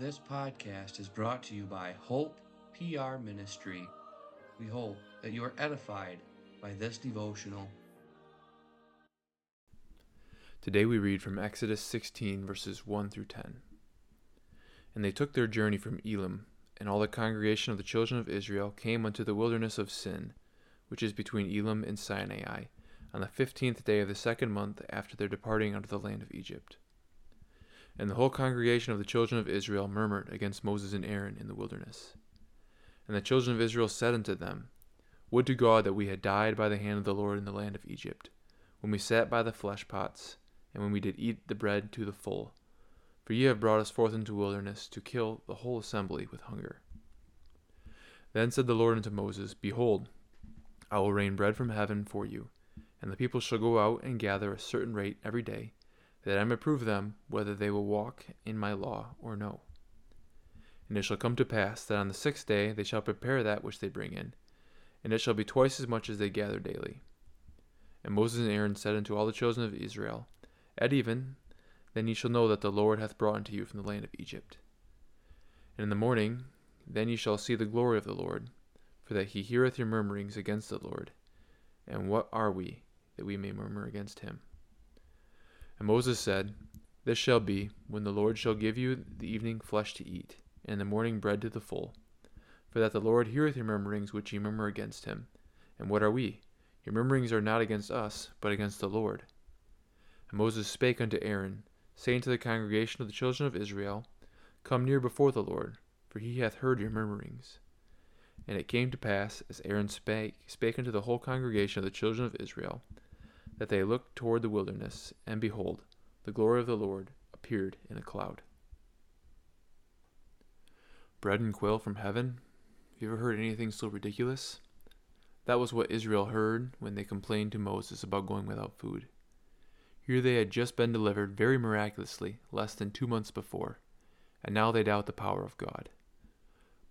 This podcast is brought to you by Hope PR Ministry. We hope that you are edified by this devotional. Today we read from Exodus 16, verses 1 through 10. And they took their journey from Elim, and all the congregation of the children of Israel came unto the wilderness of Sin, which is between Elim and Sinai, on the fifteenth day of the second month after their departing out of the land of Egypt. And the whole congregation of the children of Israel murmured against Moses and Aaron in the wilderness. And the children of Israel said unto them, Would to God that we had died by the hand of the Lord in the land of Egypt, when we sat by the flesh pots, and when we did eat the bread to the full. For ye have brought us forth into wilderness to kill the whole assembly with hunger. Then said the Lord unto Moses, Behold, I will rain bread from heaven for you, and the people shall go out and gather a certain rate every day that I may prove them whether they will walk in my law or no. And it shall come to pass that on the sixth day they shall prepare that which they bring in, and it shall be twice as much as they gather daily. And Moses and Aaron said unto all the children of Israel, At even, then ye shall know that the Lord hath brought unto you from the land of Egypt. And in the morning, then ye shall see the glory of the Lord, for that he heareth your murmurings against the Lord. And what are we, that we may murmur against him? And Moses said, This shall be, when the Lord shall give you the evening flesh to eat, and the morning bread to the full. For that the Lord heareth your murmurings which ye murmur against him. And what are we? Your murmurings are not against us, but against the Lord. And Moses spake unto Aaron, saying to the congregation of the children of Israel, Come near before the Lord, for he hath heard your murmurings. And it came to pass, as Aaron spake, spake unto the whole congregation of the children of Israel, that they looked toward the wilderness, and behold, the glory of the Lord appeared in a cloud. Bread and quail from heaven? Have you ever heard anything so ridiculous? That was what Israel heard when they complained to Moses about going without food. Here they had just been delivered very miraculously less than two months before, and now they doubt the power of God.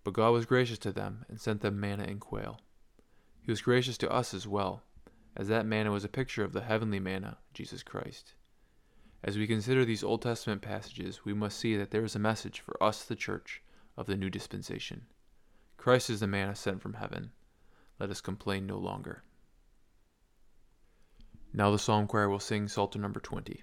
But God was gracious to them and sent them manna and quail. He was gracious to us as well as that manna was a picture of the heavenly manna, Jesus Christ. As we consider these Old Testament passages, we must see that there is a message for us, the church, of the new dispensation. Christ is the manna sent from heaven. Let us complain no longer. Now the psalm choir will sing Psalter number 20.